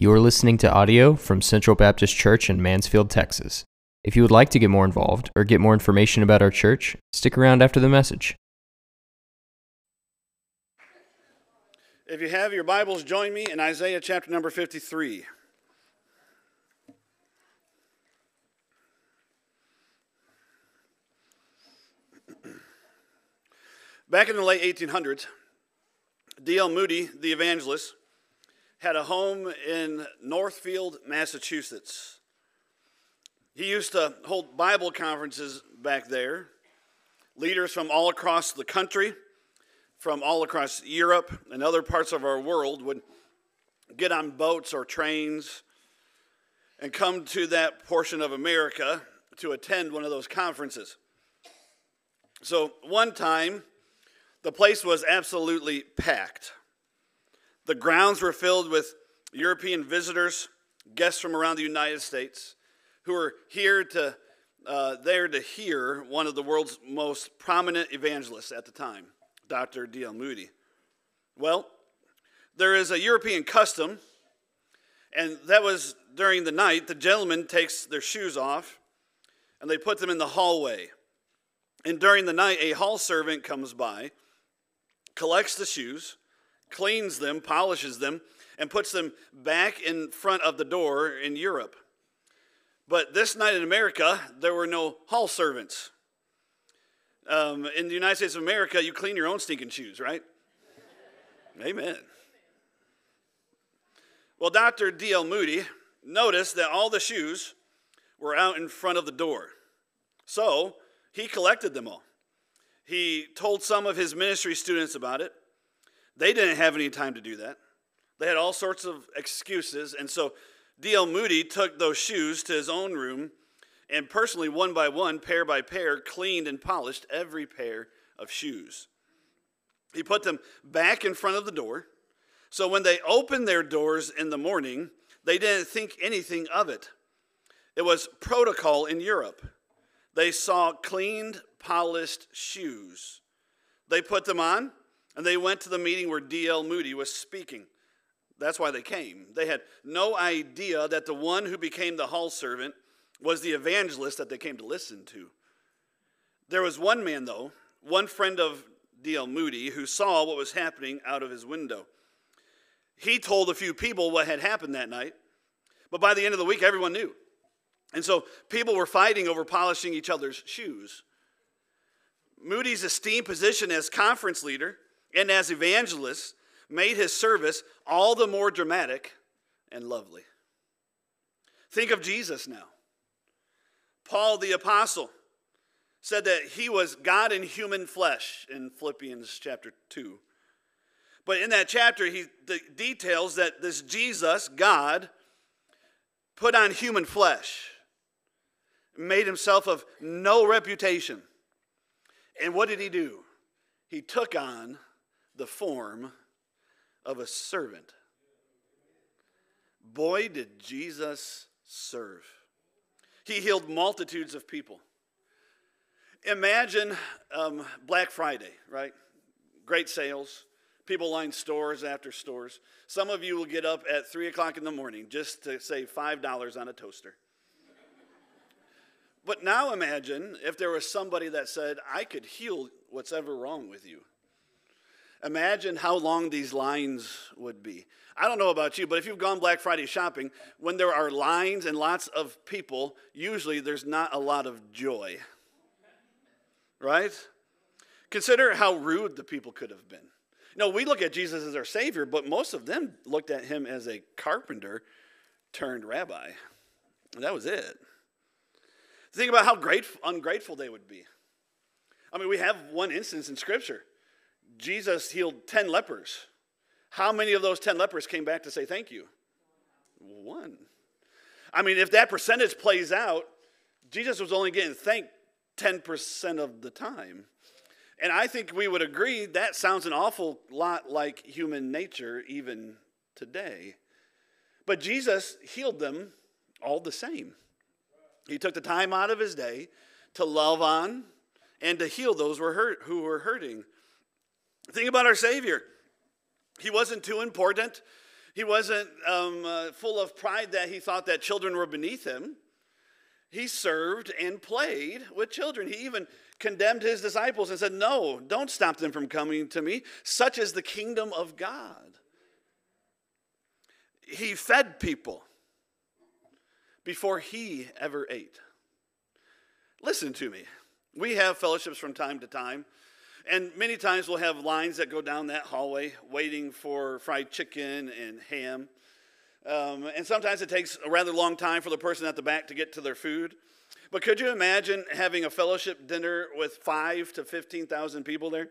You are listening to audio from Central Baptist Church in Mansfield, Texas. If you would like to get more involved or get more information about our church, stick around after the message. If you have your Bibles, join me in Isaiah chapter number 53. Back in the late 1800s, D.L. Moody, the evangelist, had a home in Northfield, Massachusetts. He used to hold Bible conferences back there. Leaders from all across the country, from all across Europe and other parts of our world would get on boats or trains and come to that portion of America to attend one of those conferences. So, one time, the place was absolutely packed. The grounds were filled with European visitors, guests from around the United States, who were here to, uh, there to hear one of the world's most prominent evangelists at the time, Dr. D.L. Moody. Well, there is a European custom, and that was during the night, the gentleman takes their shoes off and they put them in the hallway. And during the night, a hall servant comes by, collects the shoes, cleans them, polishes them, and puts them back in front of the door in Europe. But this night in America, there were no hall servants. Um, in the United States of America, you clean your own stinking shoes, right? Amen. Well, Dr. D.L. Moody noticed that all the shoes were out in front of the door. So he collected them all. He told some of his ministry students about it. They didn't have any time to do that. They had all sorts of excuses. And so D.L. Moody took those shoes to his own room and personally, one by one, pair by pair, cleaned and polished every pair of shoes. He put them back in front of the door. So when they opened their doors in the morning, they didn't think anything of it. It was protocol in Europe. They saw cleaned, polished shoes. They put them on, and they went to the meeting where D.L. Moody was speaking. That's why they came. They had no idea that the one who became the hall servant was the evangelist that they came to listen to. There was one man, though, one friend of D.L. Moody, who saw what was happening out of his window. He told a few people what had happened that night, but by the end of the week, everyone knew. And so people were fighting over polishing each other's shoes. Moody's esteemed position as conference leader and as evangelist made his service all the more dramatic and lovely. Think of Jesus now. Paul the Apostle said that he was God in human flesh in Philippians chapter 2. But in that chapter, he details that this Jesus, God, put on human flesh, made himself of no reputation. And what did he do? He took on the form of a servant. Boy, did Jesus serve. He healed multitudes of people. Imagine um, Black Friday, right? Great sales. People line stores after stores. Some of you will get up at 3 o'clock in the morning just to save $5 on a toaster. But now imagine if there was somebody that said, I could heal what's ever wrong with you. Imagine how long these lines would be. I don't know about you, but if you've gone Black Friday shopping, when there are lines and lots of people, usually there's not a lot of joy. Right? Consider how rude the people could have been. Know, we look at Jesus as our Savior, but most of them looked at him as a carpenter turned rabbi. And that was it. Think about how grateful, ungrateful they would be. I mean, we have one instance in Scripture Jesus healed 10 lepers. How many of those 10 lepers came back to say thank you? One. I mean, if that percentage plays out, Jesus was only getting thanked 10% of the time. And I think we would agree that sounds an awful lot like human nature even today. But Jesus healed them all the same. He took the time out of his day to love on and to heal those who were hurting. Think about our Savior. He wasn't too important. He wasn't um, uh, full of pride that he thought that children were beneath him. He served and played with children. He even condemned his disciples and said, No, don't stop them from coming to me. Such is the kingdom of God. He fed people before he ever ate. Listen to me. We have fellowships from time to time, and many times we'll have lines that go down that hallway waiting for fried chicken and ham. Um, and sometimes it takes a rather long time for the person at the back to get to their food. But could you imagine having a fellowship dinner with five to 15,000 people there?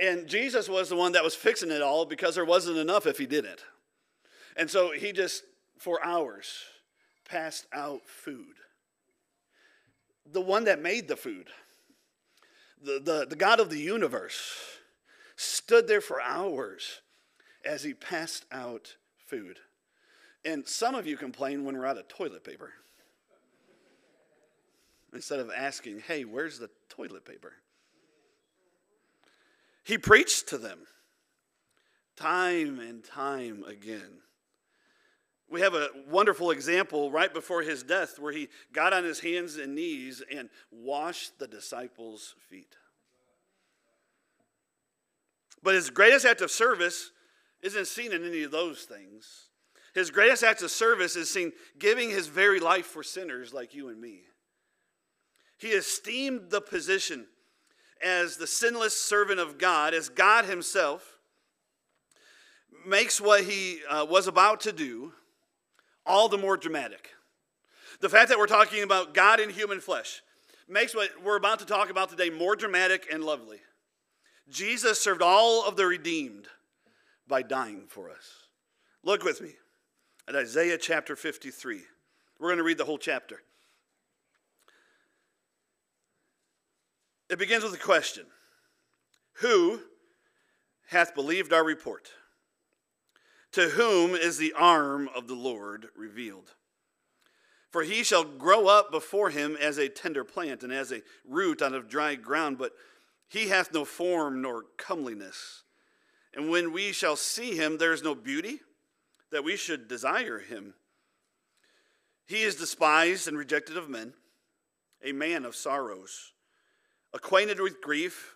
And Jesus was the one that was fixing it all because there wasn't enough if he didn't. And so he just, for hours, passed out food. The one that made the food, the, the, the God of the universe, stood there for hours as he passed out food. And some of you complain when we're out of toilet paper instead of asking, hey, where's the toilet paper? He preached to them time and time again. We have a wonderful example right before his death where he got on his hands and knees and washed the disciples' feet. But his greatest act of service isn't seen in any of those things. His greatest act of service is seen giving his very life for sinners like you and me. He esteemed the position as the sinless servant of God, as God Himself makes what He uh, was about to do all the more dramatic. The fact that we're talking about God in human flesh makes what we're about to talk about today more dramatic and lovely. Jesus served all of the redeemed by dying for us. Look with me at Isaiah chapter 53. We're going to read the whole chapter. It begins with a question Who hath believed our report? To whom is the arm of the Lord revealed? For he shall grow up before him as a tender plant and as a root out of dry ground, but he hath no form nor comeliness. And when we shall see him, there is no beauty that we should desire him. He is despised and rejected of men, a man of sorrows acquainted with grief,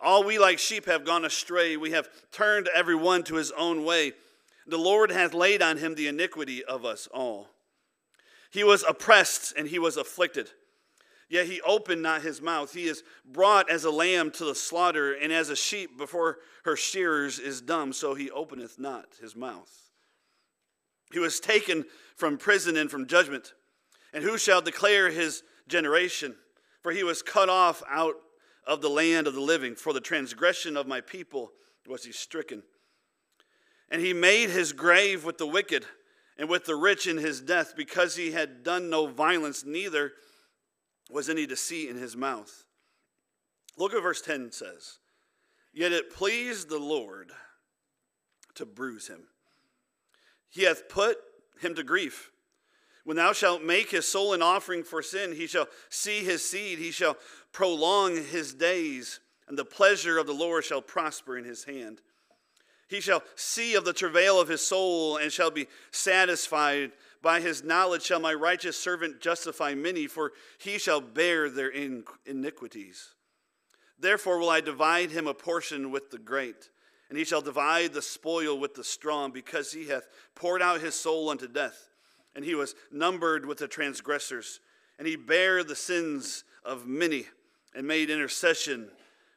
All we like sheep have gone astray. We have turned every one to his own way. The Lord hath laid on him the iniquity of us all. He was oppressed and he was afflicted. Yet he opened not his mouth. He is brought as a lamb to the slaughter, and as a sheep before her shearers is dumb, so he openeth not his mouth. He was taken from prison and from judgment. And who shall declare his generation? For he was cut off out of the land of the living. For the transgression of my people was he stricken. And he made his grave with the wicked and with the rich in his death, because he had done no violence, neither was any deceit in his mouth. Look at verse 10 says, Yet it pleased the Lord to bruise him. He hath put him to grief. When thou shalt make his soul an offering for sin, he shall see his seed, he shall prolong his days, and the pleasure of the Lord shall prosper in his hand. He shall see of the travail of his soul and shall be satisfied. By his knowledge shall my righteous servant justify many, for he shall bear their iniquities. Therefore will I divide him a portion with the great, and he shall divide the spoil with the strong, because he hath poured out his soul unto death and he was numbered with the transgressors. And he bare the sins of many and made intercession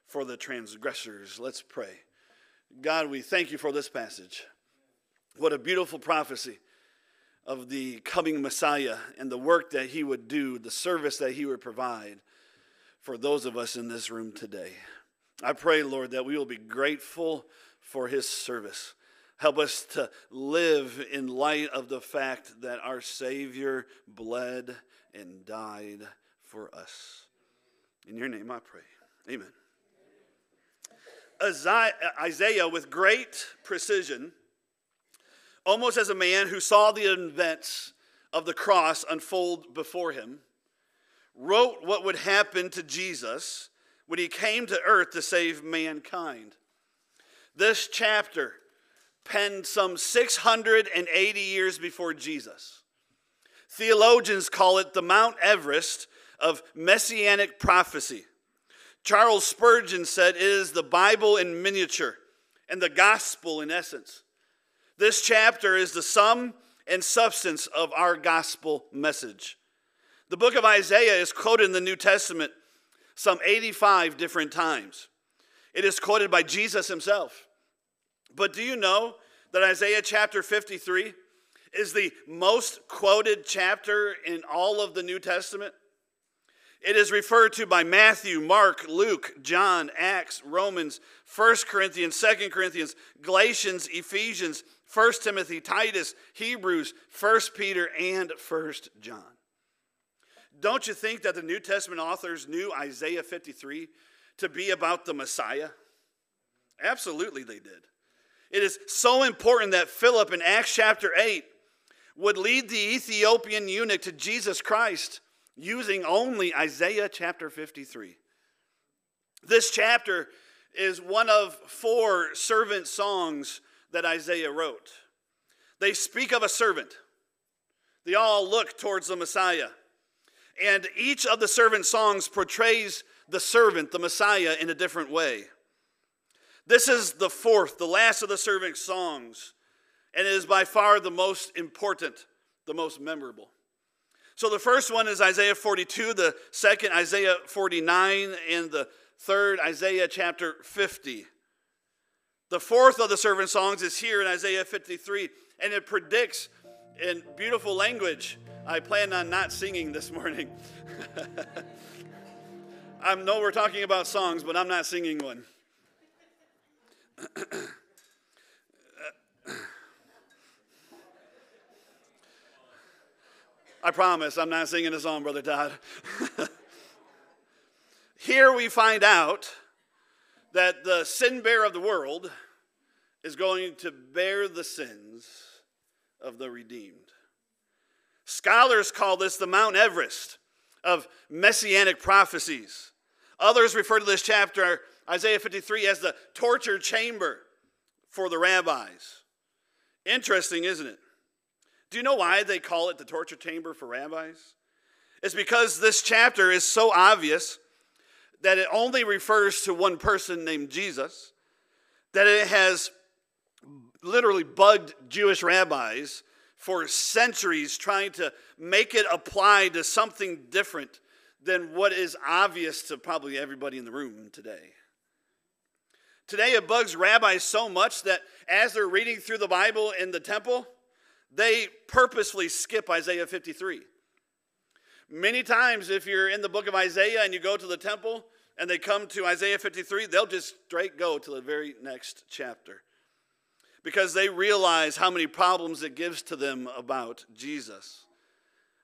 for the transgressors. Let's pray. God, we thank you for this passage. What a beautiful prophecy of the coming Messiah and the work that he would do, the service that he would provide for those of us in this room today. I pray, Lord, that we will be grateful for his service. Help us to live in light of the fact that our Savior bled and died for us. In your name I pray. Amen. Isaiah, with great precision, almost as a man who saw the events of the cross unfold before him, wrote what would happen to Jesus when he came to earth to save mankind. This chapter penned some 680 years before Jesus. Theologians call it the Mount Everest of messianic prophecy. Charles Spurgeon said it is the Bible in miniature and the gospel in essence. This chapter is the sum and substance of our gospel message. The book of Isaiah is quoted in the New Testament some 85 different times. It is quoted by Jesus himself. But do you know that Isaiah chapter 53 is the most quoted chapter in all of the New Testament? It is referred to by Matthew, Mark, Luke, John, Acts, Romans, 1 Corinthians, 2 Corinthians, Galatians, Ephesians, 1 Timothy, Titus, Hebrews, 1 Peter, and 1 John. Don't you think that the New Testament authors knew Isaiah 53 to be about the Messiah? Absolutely, they did. It is so important that Philip in Acts chapter 8 would lead the Ethiopian eunuch to Jesus Christ using only Isaiah chapter 53. This chapter is one of four servant songs that Isaiah wrote. They speak of a servant, they all look towards the Messiah. And each of the servant songs portrays the servant, the Messiah, in a different way. This is the fourth, the last of the servant songs, and it is by far the most important, the most memorable. So the first one is Isaiah 42, the second, Isaiah 49, and the third, Isaiah chapter 50. The fourth of the servant songs is here in Isaiah 53, and it predicts in beautiful language. I plan on not singing this morning. I know we're talking about songs, but I'm not singing one. I promise I'm not singing a song, Brother Todd. Here we find out that the sin bearer of the world is going to bear the sins of the redeemed. Scholars call this the Mount Everest of messianic prophecies. Others refer to this chapter Isaiah 53 as the torture chamber for the rabbis. Interesting, isn't it? Do you know why they call it the torture chamber for rabbis? It's because this chapter is so obvious that it only refers to one person named Jesus, that it has literally bugged Jewish rabbis for centuries trying to make it apply to something different than what is obvious to probably everybody in the room today. Today, it bugs rabbis so much that as they're reading through the Bible in the temple, they purposefully skip Isaiah 53. Many times, if you're in the book of Isaiah and you go to the temple and they come to Isaiah 53, they'll just straight go to the very next chapter because they realize how many problems it gives to them about Jesus.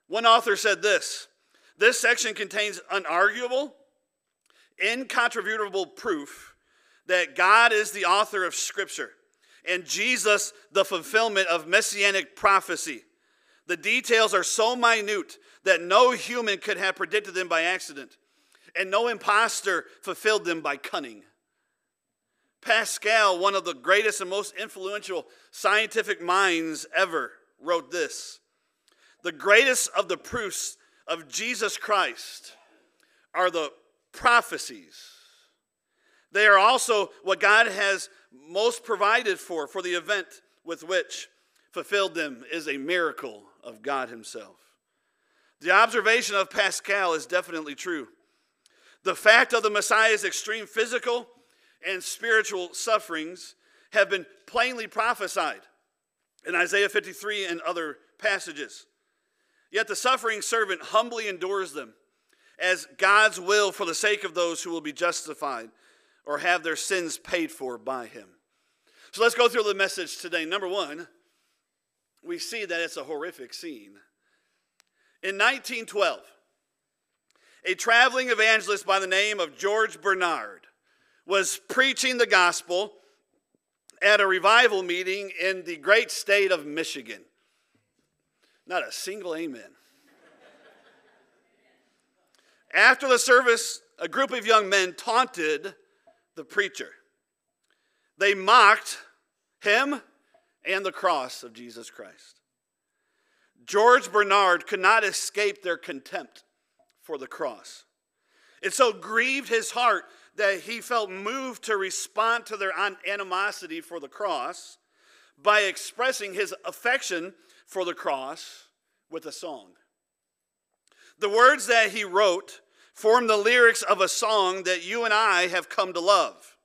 One author said this this section contains unarguable, incontrovertible proof that God is the author of Scripture and Jesus the fulfillment of messianic prophecy. The details are so minute that no human could have predicted them by accident, and no impostor fulfilled them by cunning. Pascal, one of the greatest and most influential scientific minds ever, wrote this The greatest of the proofs of Jesus Christ are the prophecies they are also what God has most provided for, for the event with which fulfilled them is a miracle of God Himself. The observation of Pascal is definitely true. The fact of the Messiah's extreme physical and spiritual sufferings have been plainly prophesied in Isaiah 53 and other passages. Yet the suffering servant humbly endures them as God's will for the sake of those who will be justified or have their sins paid for by him. So let's go through the message today. Number one, we see that it's a horrific scene. In 1912, a traveling evangelist by the name of George Bennard was preaching the gospel at a revival meeting in the great state of Michigan. Not a single amen. After the service, a group of young men taunted the preacher. They mocked him and the cross of Jesus Christ. George Bennard could not escape their contempt for the cross. It so grieved his heart that he felt moved to respond to their animosity for the cross by expressing his affection for the cross with a song. The words that he wrote form the lyrics of a song that you and I have come to love.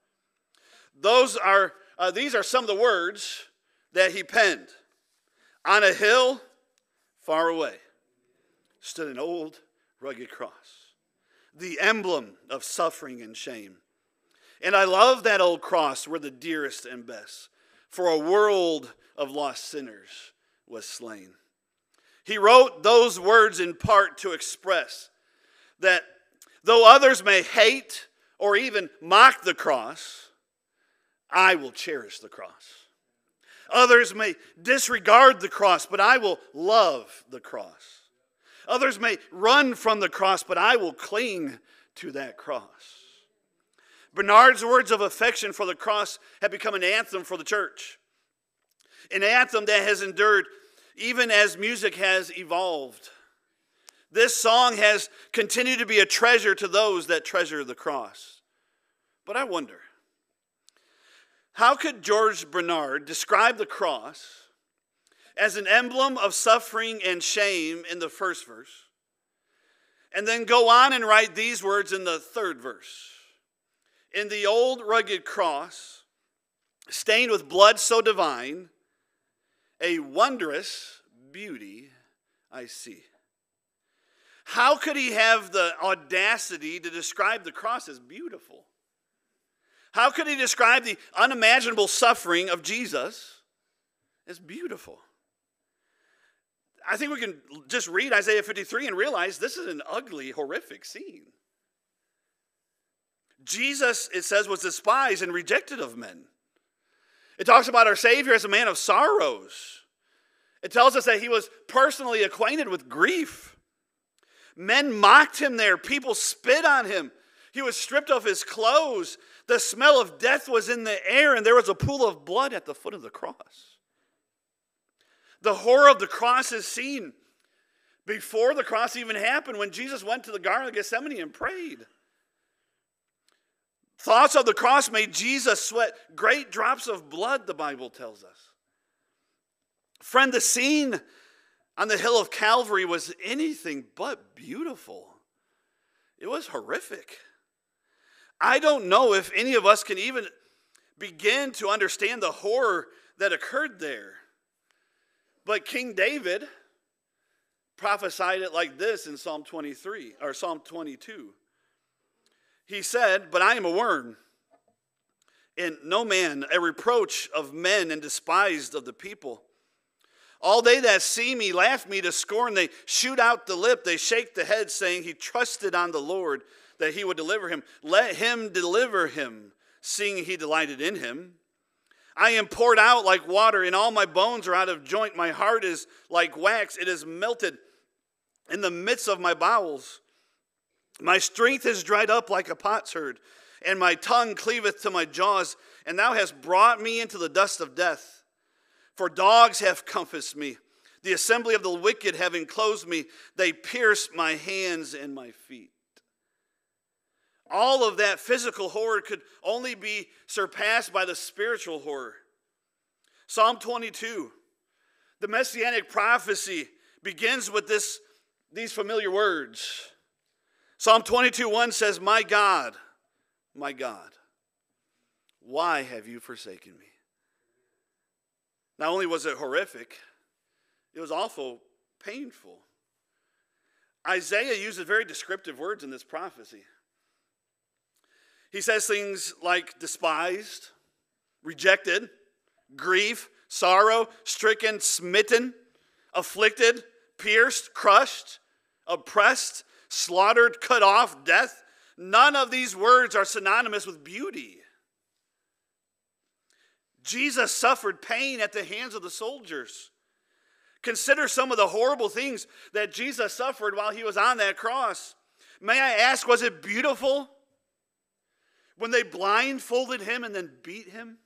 Those are, uh, these are some of the words that he penned. On a hill far away stood an old rugged cross, the emblem of suffering and shame. And I love that old cross where the dearest and best for a world of lost sinners was slain. He wrote those words in part to express that though others may hate or even mock the cross, I will cherish the cross. Others may disregard the cross, but I will love the cross. Others may run from the cross, but I will cling to that cross. Bennard's words of affection for the cross have become an anthem for the church, an anthem that has endured even as music has evolved. This song has continued to be a treasure to those that treasure the cross. But I wonder, how could George Bennard describe the cross as an emblem of suffering and shame in the first verse, and then go on and write these words in the third verse? In the old rugged cross, stained with blood so divine, a wondrous beauty I see. How could he have the audacity to describe the cross as beautiful? How could he describe the unimaginable suffering of Jesus as beautiful? I think we can just read Isaiah 53 and realize this is an ugly, horrific scene. Jesus, it says, was despised and rejected of men. It talks about our Savior as a man of sorrows. It tells us that he was personally acquainted with grief. Men mocked him there, people spit on him. He was stripped of his clothes. The smell of death was in the air, and there was a pool of blood at the foot of the cross. The horror of the cross is seen before the cross even happened when Jesus went to the Garden of Gethsemane and prayed. Thoughts of the cross made Jesus sweat great drops of blood, the Bible tells us. Friend, the scene on the hill of Calvary was anything but beautiful, it was horrific. I don't know if any of us can even begin to understand the horror that occurred there. But King David prophesied it like this in Psalm 23 or Psalm 22. He said, But I am a worm, and no man, a reproach of men, and despised of the people. All they that see me laugh me to scorn. They shoot out the lip, they shake the head, saying, He trusted on the Lord that he would deliver him. Let him deliver him, seeing he delighted in him. I am poured out like water, and all my bones are out of joint. My heart is like wax, it is melted in the midst of my bowels. My strength is dried up like a potsherd, and my tongue cleaveth to my jaws. And thou hast brought me into the dust of death. For dogs have compassed me. The assembly of the wicked have enclosed me. They pierce my hands and my feet. All of that physical horror could only be surpassed by the spiritual horror. Psalm 22, the messianic prophecy begins with this, these familiar words. Psalm 22 1 says, My God, my God, why have you forsaken me? Not only was it horrific, it was also painful. Isaiah uses very descriptive words in this prophecy. He says things like despised, rejected, grief, sorrow, stricken, smitten, afflicted, pierced, crushed, oppressed, slaughtered, cut off, death. None of these words are synonymous with beauty. Jesus suffered pain at the hands of the soldiers. Consider some of the horrible things that Jesus suffered while he was on that cross. May I ask, was it beautiful when they blindfolded him and then beat him?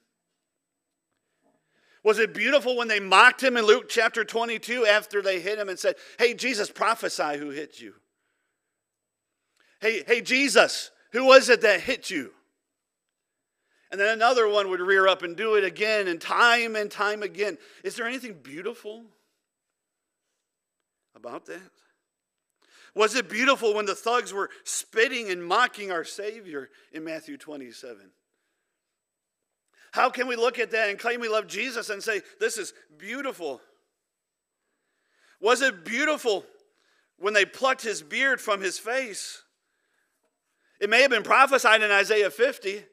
Was it beautiful when they mocked him in Luke chapter 22 after they hit him and said, Hey, Jesus, prophesy who hit you? Hey, hey, Jesus, who was it that hit you? And then another one would rear up and do it again and time and time again. Is there anything beautiful about that? Was it beautiful when the thugs were spitting and mocking our Savior in Matthew 27? How can we look at that and claim we love Jesus and say, This is beautiful? Was it beautiful when they plucked his beard from his face? It may have been prophesied in Isaiah 50,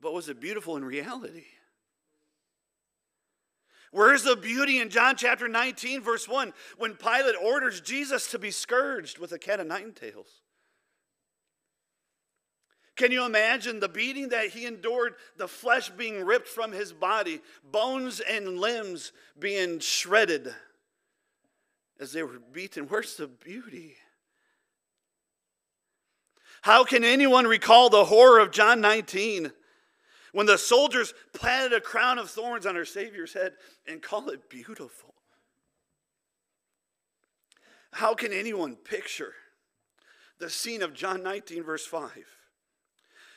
but was it beautiful in reality? Where's the beauty in John chapter 19, verse 1, when Pilate orders Jesus to be scourged with a cat of nine tails? Can you imagine the beating that he endured, the flesh being ripped from his body, bones and limbs being shredded as they were beaten? Where's the beauty? How can anyone recall the horror of John 19 when the soldiers planted a crown of thorns on our Savior's head and call it beautiful? How can anyone picture the scene of John 19, verse 5?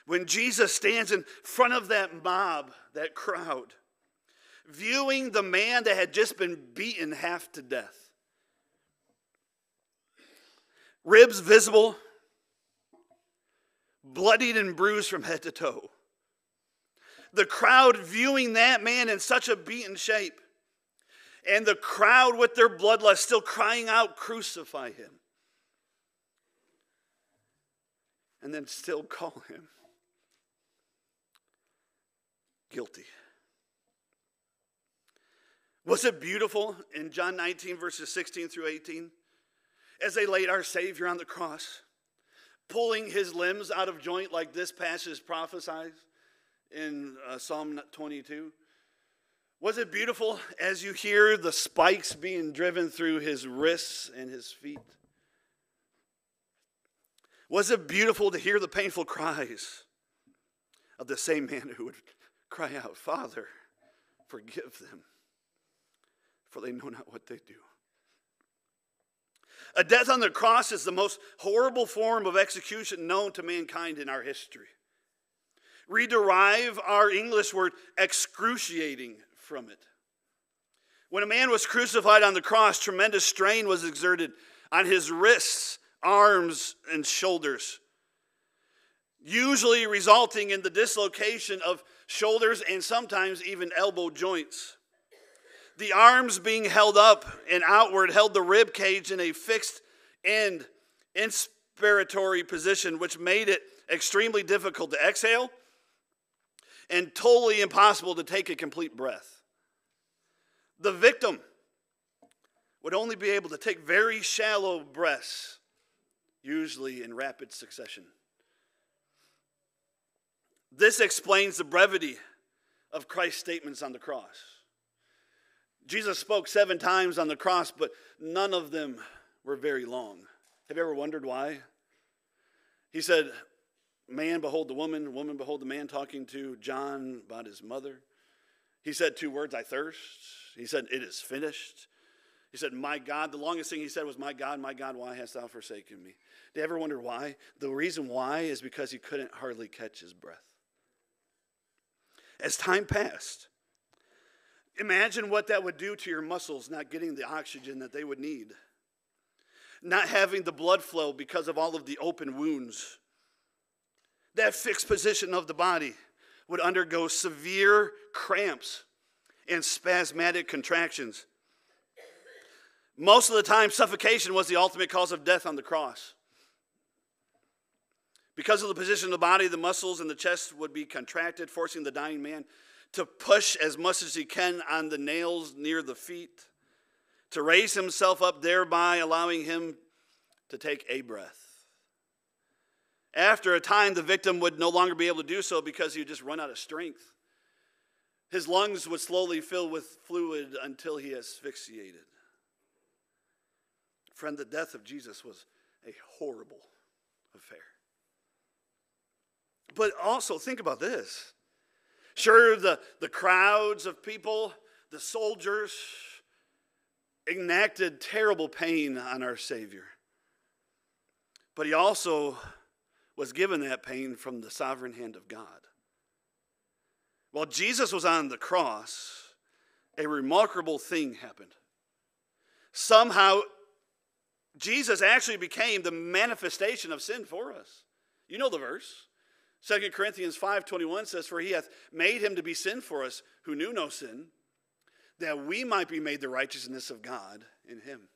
When Jesus stands in front of that mob, that crowd, viewing the man that had just been beaten half to death. Ribs visible, bloodied and bruised from head to toe. The crowd viewing that man in such a beaten shape, and the crowd with their bloodlust still crying out, Crucify him. And then still call him guilty. Was it beautiful in John 19, verses 16 through 18, as they laid our Savior on the cross? pulling his limbs out of joint like this passage prophesies in uh, Psalm 22? Was it beautiful as you hear the spikes being driven through his wrists and his feet? Was it beautiful to hear the painful cries of the same man who would cry out, Father, forgive them, for they know not what they do? A death on the cross is the most horrible form of execution known to mankind in our history. We derive our English word excruciating from it. When a man was crucified on the cross, tremendous strain was exerted on his wrists, arms, and shoulders, usually resulting in the dislocation of shoulders and sometimes even elbow joints. The arms being held up and outward held the rib cage in a fixed and inspiratory position, which made it extremely difficult to exhale and totally impossible to take a complete breath. The victim would only be able to take very shallow breaths, usually in rapid succession. This explains the brevity of Christ's statements on the cross. Jesus spoke seven times on the cross, but none of them were very long. Have you ever wondered why? He said, Man, behold the woman, woman, behold the man, talking to John about his mother. He said two words, I thirst. He said, It is finished. He said, My God, the longest thing he said was, My God, my God, why hast thou forsaken me? Do you ever wonder why? The reason why is because he couldn't hardly catch his breath. As time passed, Imagine what that would do to your muscles not getting the oxygen that they would need, not having the blood flow because of all of the open wounds. That fixed position of the body would undergo severe cramps and spasmodic contractions. Most of the time, suffocation was the ultimate cause of death on the cross. Because of the position of the body, the muscles in the chest would be contracted, forcing the dying man to push as much as he can on the nails near the feet, to raise himself up, thereby allowing him to take a breath. After a time, the victim would no longer be able to do so because he would just run out of strength. His lungs would slowly fill with fluid until he asphyxiated. Friend, the death of Jesus was a horrible affair. But also, think about this. Sure, the, the crowds of people, the soldiers, enacted terrible pain on our Savior. But he also was given that pain from the sovereign hand of God. While Jesus was on the cross, a remarkable thing happened. Somehow, Jesus actually became the manifestation of sin for us. You know the verse. 2 Corinthians 5:21 says for he hath made him to be sin for us who knew no sin that we might be made the righteousness of God in him.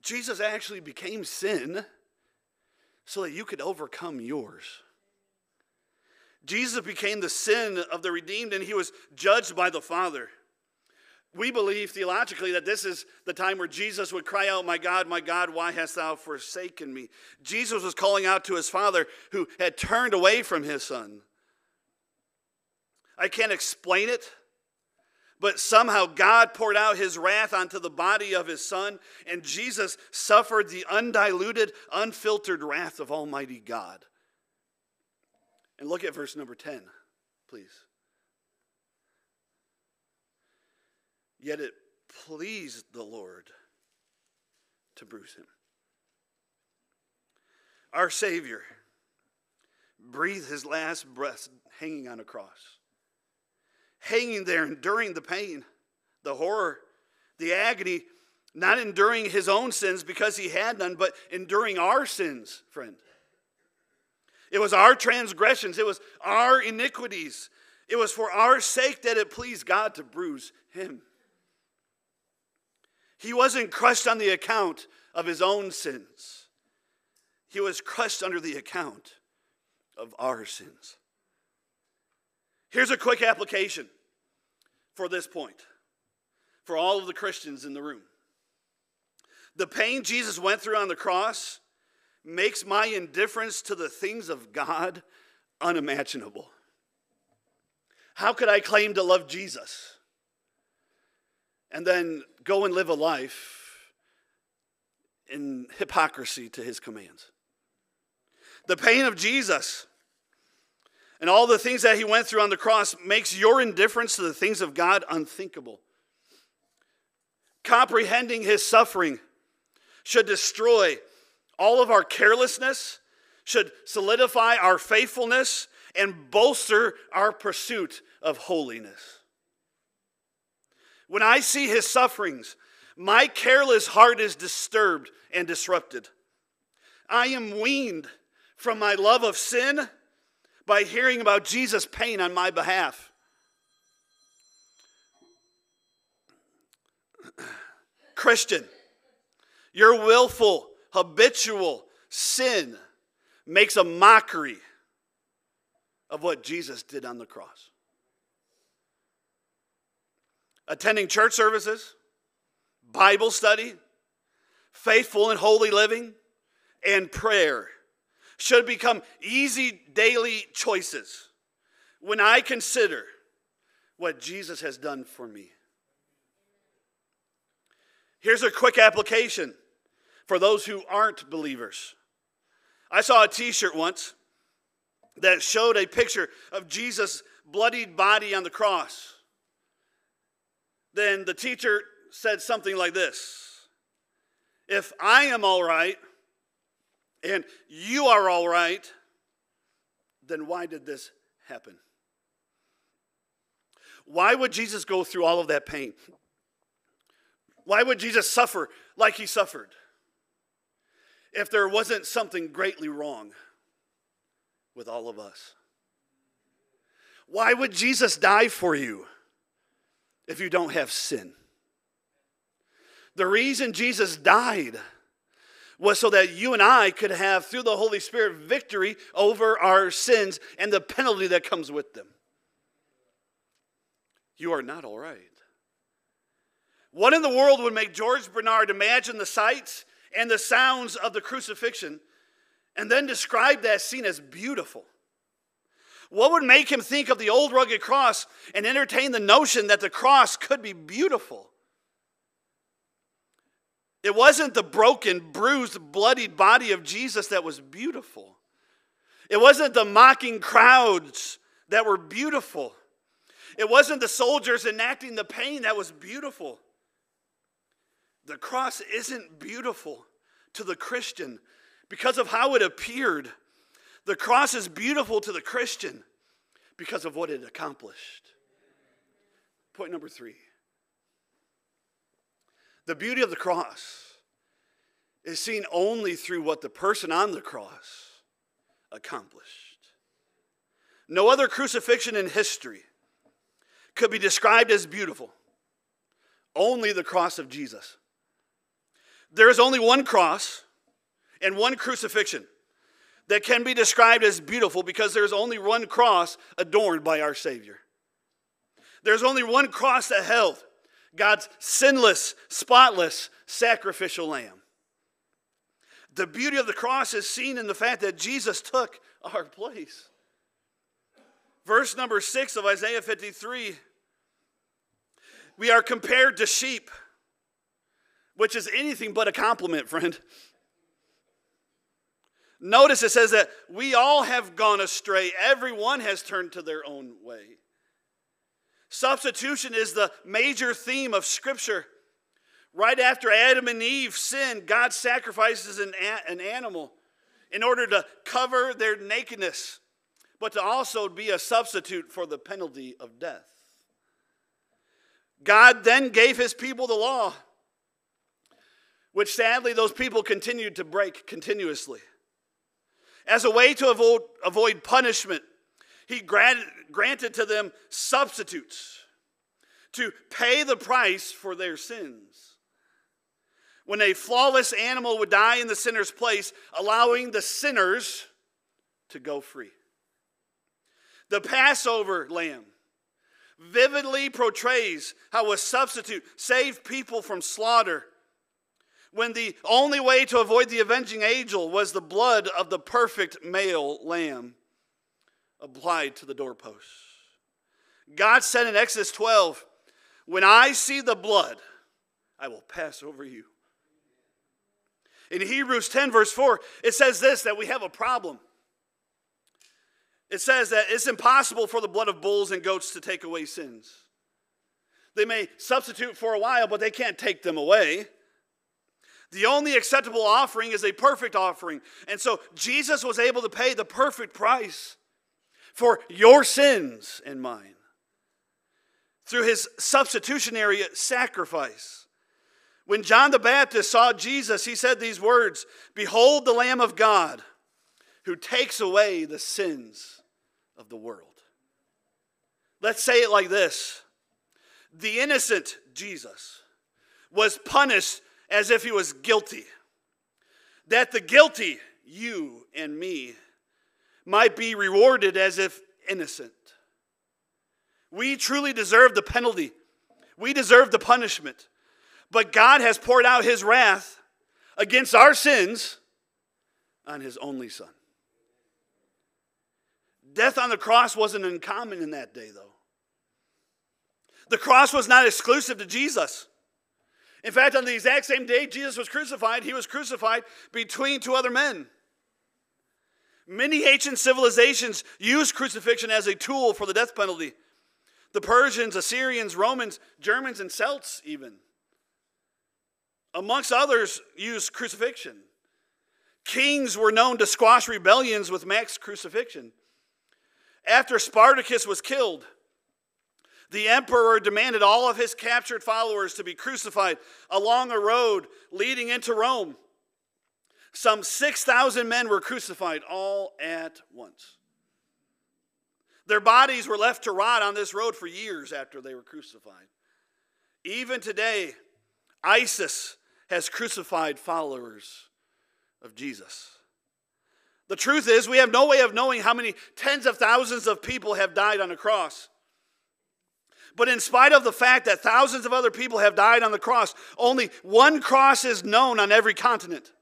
Jesus actually became sin so that you could overcome yours. Jesus became the sin of the redeemed and he was judged by the Father. We believe theologically that this is the time where Jesus would cry out, My God, my God, why hast thou forsaken me? Jesus was calling out to his Father who had turned away from his Son. I can't explain it, but somehow God poured out his wrath onto the body of his Son, and Jesus suffered the undiluted, unfiltered wrath of Almighty God. And look at verse number 10, please. Yet it pleased the Lord to bruise him. Our Savior breathed his last breath hanging on a cross, hanging there, enduring the pain, the horror, the agony, not enduring his own sins because he had none, but enduring our sins, friend. It was our transgressions, it was our iniquities. It was for our sake that it pleased God to bruise him. He wasn't crushed on the account of his own sins, he was crushed under the account of our sins. Here's a quick application for this point for all of the Christians in the room. The pain Jesus went through on the cross makes my indifference to the things of God unimaginable. How could I claim to love Jesus and then go and live a life in hypocrisy to his commands. The pain of Jesus and all the things that he went through on the cross makes your indifference to the things of God unthinkable. Comprehending his suffering should destroy all of our carelessness, should solidify our faithfulness, and bolster our pursuit of holiness. When I see his sufferings, my careless heart is disturbed and disrupted. I am weaned from my love of sin by hearing about Jesus' pain on my behalf. Christian, your willful, habitual sin makes a mockery of what Jesus did on the cross attending church services, Bible study, faithful and holy living, and prayer should become easy daily choices when I consider what Jesus has done for me. Here's a quick application for those who aren't believers. I saw a t shirt once that showed a picture of Jesus' bloodied body on the cross then the teacher said something like this If I am all right and you are all right, then why did this happen? Why would Jesus go through all of that pain? Why would Jesus suffer like he suffered if there wasn't something greatly wrong with all of us? Why would Jesus die for you? if you don't have sin. The reason Jesus died was so that you and I could have, through the Holy Spirit, victory over our sins and the penalty that comes with them. You are not all right. What in the world would make George Bennard imagine the sights and the sounds of the crucifixion and then describe that scene as beautiful? What would make him think of the old rugged cross and entertain the notion that the cross could be beautiful? It wasn't the broken, bruised, bloodied body of Jesus that was beautiful. It wasn't the mocking crowds that were beautiful. It wasn't the soldiers enacting the pain that was beautiful. The cross isn't beautiful to the Christian because of how it appeared. The cross is beautiful to the Christian because of what it accomplished. Point number three the beauty of the cross is seen only through what the person on the cross accomplished. No other crucifixion in history could be described as beautiful, only the cross of Jesus. There is only one cross and one crucifixion that can be described as beautiful because there's only one cross adorned by our Savior. There's only one cross that held God's sinless, spotless, sacrificial lamb. The beauty of the cross is seen in the fact that Jesus took our place. Verse number six of Isaiah 53 we are compared to sheep, which is anything but a compliment, friend. Notice it says that we all have gone astray, everyone has turned to their own way. Substitution is the major theme of Scripture. Right after Adam and Eve sinned, God sacrifices an, an animal in order to cover their nakedness, but to also be a substitute for the penalty of death. God then gave his people the law, which sadly those people continued to break continuously. As a way to avoid, avoid punishment, he granted, granted to them substitutes to pay the price for their sins when a flawless animal would die in the sinner's place, allowing the sinners to go free. The Passover lamb vividly portrays how a substitute saved people from slaughter when the only way to avoid the avenging angel was the blood of the perfect male lamb applied to the doorposts. God said in Exodus 12, When I see the blood, I will pass over you. In Hebrews 10, verse 4, it says this that we have a problem. It says that it's impossible for the blood of bulls and goats to take away sins. They may substitute for a while, but they can't take them away. The only acceptable offering is a perfect offering. And so Jesus was able to pay the perfect price for your sins and mine through his substitutionary sacrifice. When John the Baptist saw Jesus, he said these words Behold the Lamb of God who takes away the sins of the world. Let's say it like this The innocent Jesus was punished as if he was guilty, that the guilty, you and me, might be rewarded as if innocent. We truly deserve the penalty, we deserve the punishment. But God has poured out his wrath against our sins on his only son. Death on the cross wasn't uncommon in that day, though. The cross was not exclusive to Jesus. In fact, on the exact same day Jesus was crucified, he was crucified between two other men. Many ancient civilizations used crucifixion as a tool for the death penalty. The Persians, Assyrians, Romans, Germans, and Celts, even amongst others, used crucifixion. Kings were known to squash rebellions with mass crucifixion. After Spartacus was killed, the emperor demanded all of his captured followers to be crucified along a road leading into Rome. Some 6,000 men were crucified all at once. Their bodies were left to rot on this road for years after they were crucified. Even today, ISIS has crucified followers of Jesus. The truth is, we have no way of knowing how many tens of thousands of people have died on a cross. But in spite of the fact that thousands of other people have died on the cross, only one cross is known on every continent.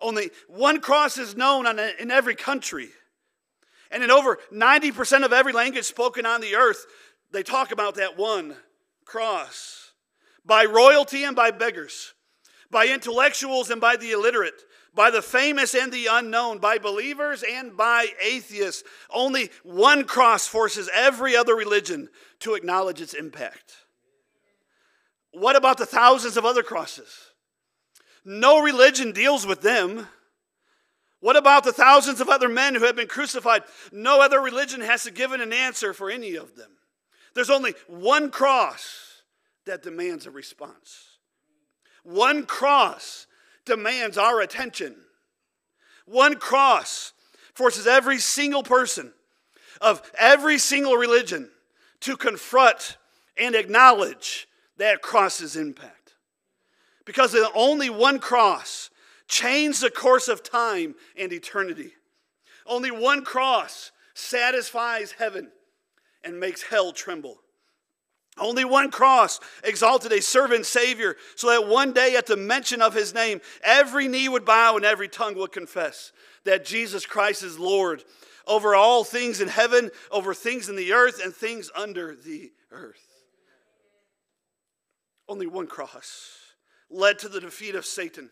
Only one cross is known on, in every country. And in over 90% of every language spoken on the earth, they talk about that one cross. By royalty and by beggars, by intellectuals and by the illiterate, by the famous and the unknown, by believers and by atheists. Only one cross forces every other religion to acknowledge its impact. What about the thousands of other crosses? No religion deals with them. What about the thousands of other men who have been crucified? No other religion has given an answer for any of them. There's only one cross that demands a response. One cross demands our attention. One cross forces every single person of every single religion to confront and acknowledge that cross's impact. Because only one cross changed the course of time and eternity. Only one cross satisfies heaven and makes hell tremble. Only one cross exalted a servant Savior so that one day at the mention of his name, every knee would bow and every tongue would confess that Jesus Christ is Lord over all things in heaven, over things in the earth, and things under the earth. Only one cross led to the defeat of Satan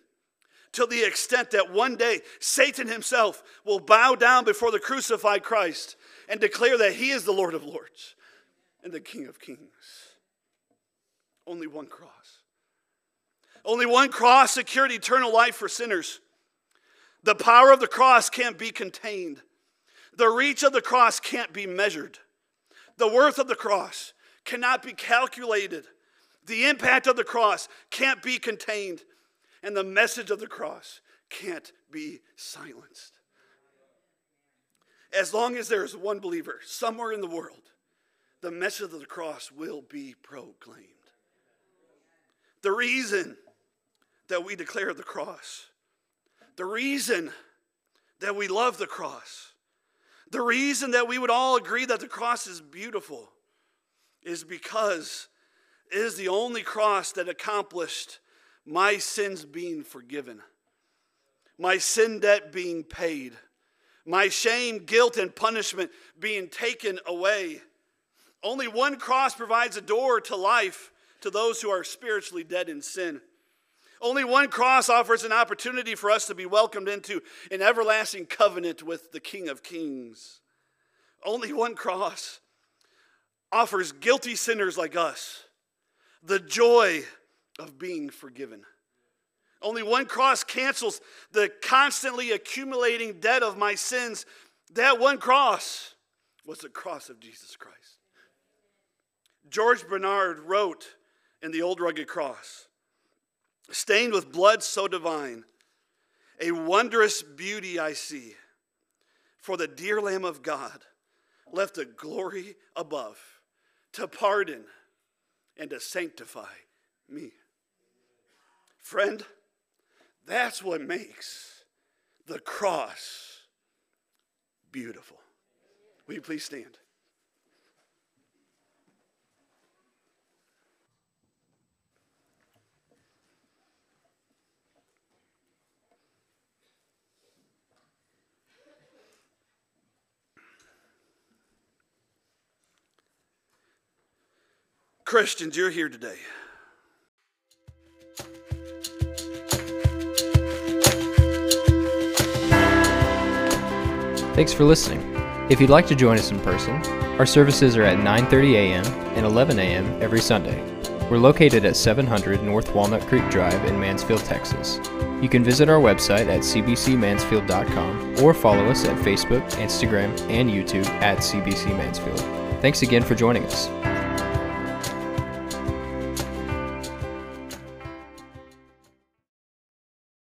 to the extent that one day Satan himself will bow down before the crucified Christ and declare that he is the Lord of Lords and the King of Kings. Only one cross. Only one cross secured eternal life for sinners. The power of the cross can't be contained. The reach of the cross can't be measured. The worth of the cross cannot be calculated. The impact of the cross can't be contained. And the message of the cross can't be silenced. As long as there is one believer somewhere in the world, the message of the cross will be proclaimed. The reason that we declare the cross, the reason that we love the cross, the reason that we would all agree that the cross is beautiful is because it is the only cross that accomplished my sins being forgiven, my sin debt being paid, my shame, guilt, and punishment being taken away. Only one cross provides a door to life to those who are spiritually dead in sin. Only one cross offers an opportunity for us to be welcomed into an everlasting covenant with the King of Kings. Only one cross offers guilty sinners like us the joy of being forgiven. Only one cross cancels the constantly accumulating debt of my sins. That one cross was the cross of Jesus Christ. George Bennard wrote in The Old Rugged Cross stained with blood so divine, a wondrous beauty I see. For the dear Lamb of God left a glory above to pardon and to sanctify me. Friend, that's what makes the cross beautiful. Will you please stand? Christians, you're here today. Thanks for listening. If you'd like to join us in person, our services are at 9:30 a.m. and 11 a.m. every Sunday. We're located at 700 North Walnut Creek Drive in Mansfield, Texas. You can visit our website at cbcmansfield.com or follow us at Facebook, Instagram, and YouTube at CBC Mansfield. Thanks again for joining us.